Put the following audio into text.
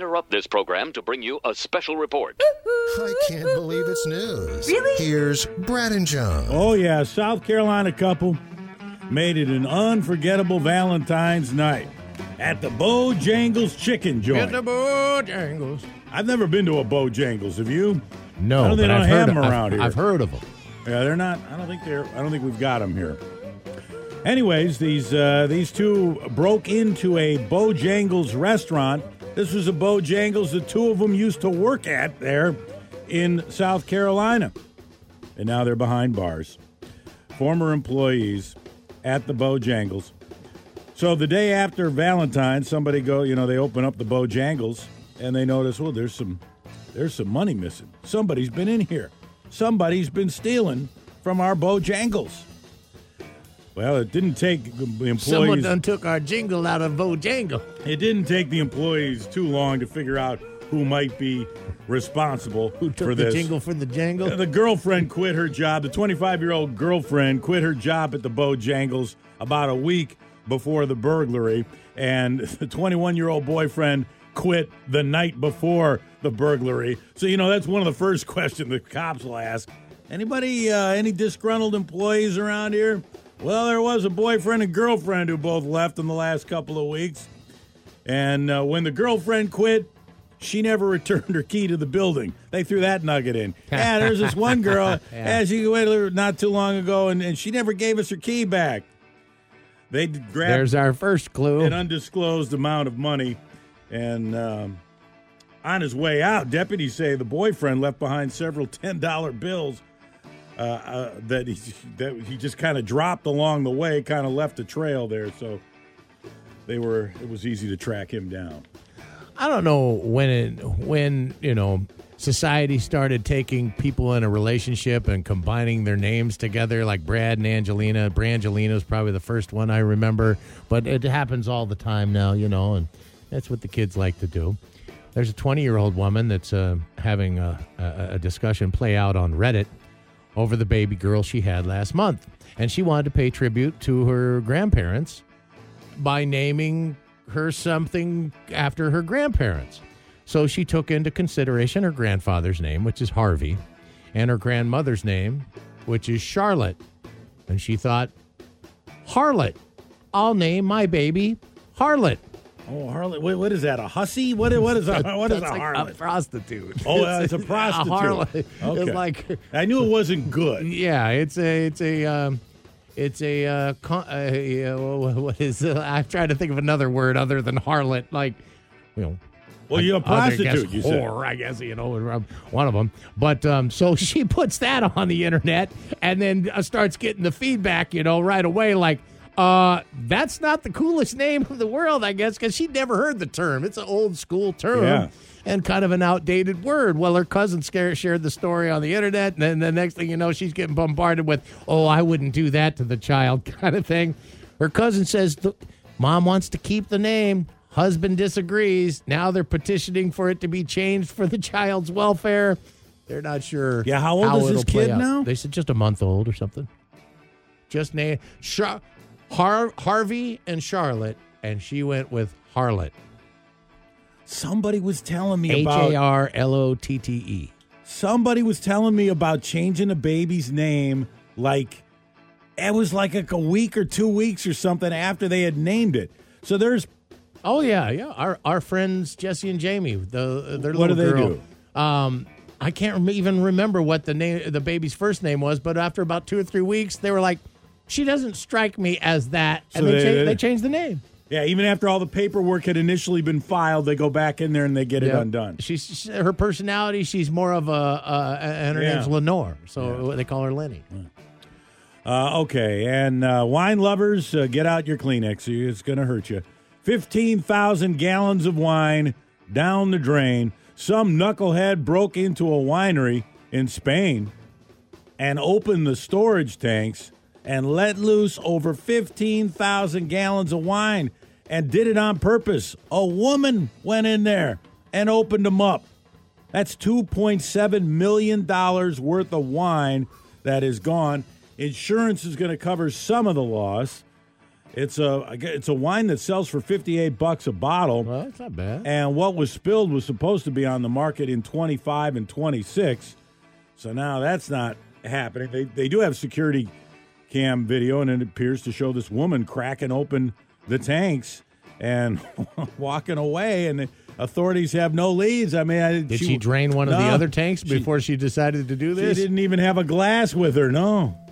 interrupt this program to bring you a special report. I can't believe it's news. Really? Here's Brad and John. Oh, yeah. South Carolina couple made it an unforgettable Valentine's night at the Bojangles Chicken Joint. At the Bojangles. I've never been to a Bojangles. Have you? No, I don't, they but don't I've have heard, them I've- around here. I've heard of them. Yeah, they're not. I don't think they're. I don't think we've got them here. Anyways, these uh, these two broke into a Bojangles restaurant. This was a Bojangles the two of them used to work at there in South Carolina, and now they're behind bars. Former employees at the Bojangles. So the day after Valentine's, somebody go. You know, they open up the Bojangles and they notice, well, there's some there's some money missing. Somebody's been in here. Somebody's been stealing from our Bojangles. Well, it didn't take the employees. Someone done took our jingle out of Bojangle. It didn't take the employees too long to figure out who might be responsible Who took for the this. jingle for the jangle? The girlfriend quit her job. The 25 year old girlfriend quit her job at the Bojangles about a week before the burglary, and the 21 year old boyfriend quit the night before the burglary. So you know that's one of the first questions the cops will ask. Anybody, uh, any disgruntled employees around here? Well, there was a boyfriend and girlfriend who both left in the last couple of weeks. And uh, when the girlfriend quit, she never returned her key to the building. They threw that nugget in. Yeah, there's this one girl, yeah. she quit not too long ago, and, and she never gave us her key back. They grabbed There's our first clue. an undisclosed amount of money, and um, on his way out, deputies say the boyfriend left behind several ten dollar bills uh, uh, that he that he just kind of dropped along the way, kind of left a trail there. So they were it was easy to track him down. I don't know when it, when you know society started taking people in a relationship and combining their names together, like Brad and Angelina. Brangelina is probably the first one I remember, but it happens all the time now, you know, and that's what the kids like to do. There's a 20 year old woman that's uh, having a, a, a discussion play out on Reddit over the baby girl she had last month, and she wanted to pay tribute to her grandparents by naming her something after her grandparents. So she took into consideration her grandfather's name, which is Harvey, and her grandmother's name, which is Charlotte. And she thought, Harlotte. I'll name my baby Harlotte. Oh, harlot! What, what is that? A hussy? What? What is a what is a like harlot? a prostitute. Oh, uh, it's a prostitute. A harlot. Okay. It's like I knew it wasn't good. Yeah, it's a it's a um, it's a uh, con- uh, what is uh, I'm trying to think of another word other than harlot, like you know. Well, you're a I guess prostitute. You said. whore, I guess you know one of them. But um, so she puts that on the internet and then uh, starts getting the feedback, you know, right away, like. Uh, that's not the coolest name in the world, I guess, because she'd never heard the term. It's an old school term Yeah. and kind of an outdated word. Well, her cousin shared the story on the internet, and then the next thing you know, she's getting bombarded with, "Oh, I wouldn't do that to the child," kind of thing. Her cousin says, "Mom wants to keep the name." Husband disagrees. Now they're petitioning for it to be changed for the child's welfare. They're not sure. Yeah, how old is this kid now? They said just a month old or something. Just name Char- Har- Harvey and Charlotte, and she went with Harlotte. Somebody was telling me H about A R L O T T E. somebody was telling me about changing a baby's name like it was like a, a week or two weeks or something after they had named it. So there's Oh yeah, yeah. Our our friends Jesse and Jamie, the their What little do they girl. do? Um, I can't even remember what the name the baby's first name was, but after about two or three weeks, they were like, "She doesn't strike me as that," and they they- cha- they- they changed the name. yeah, even after all the paperwork had initially been filed, they go back in there and they get it undone. She's her personality. She's more of a, uh, and her Yeah. name's Lenore, so they call her Lenny. Uh, okay, and uh, wine lovers, uh, get out your Kleenex. It's going to hurt you. 15,000 gallons of wine down the drain. Some knucklehead broke into a winery in Spain and opened the storage tanks and let loose over 15,000 gallons of wine and did it on purpose. A woman went in there and opened them up. That's $2.7 million worth of wine that is gone. Insurance is going to cover some of the loss. It's a it's a wine that sells for 58 bucks a bottle. Well, that's not bad. And what was spilled was supposed to be on the market in 25 and 26. So now that's not happening. They, they do have security cam video, and it appears to show this woman cracking open the tanks and walking away. And the authorities have no leads. I mean, I, Did she, drain one of the other tanks before she decided to do this? She didn't even have a glass with her. No.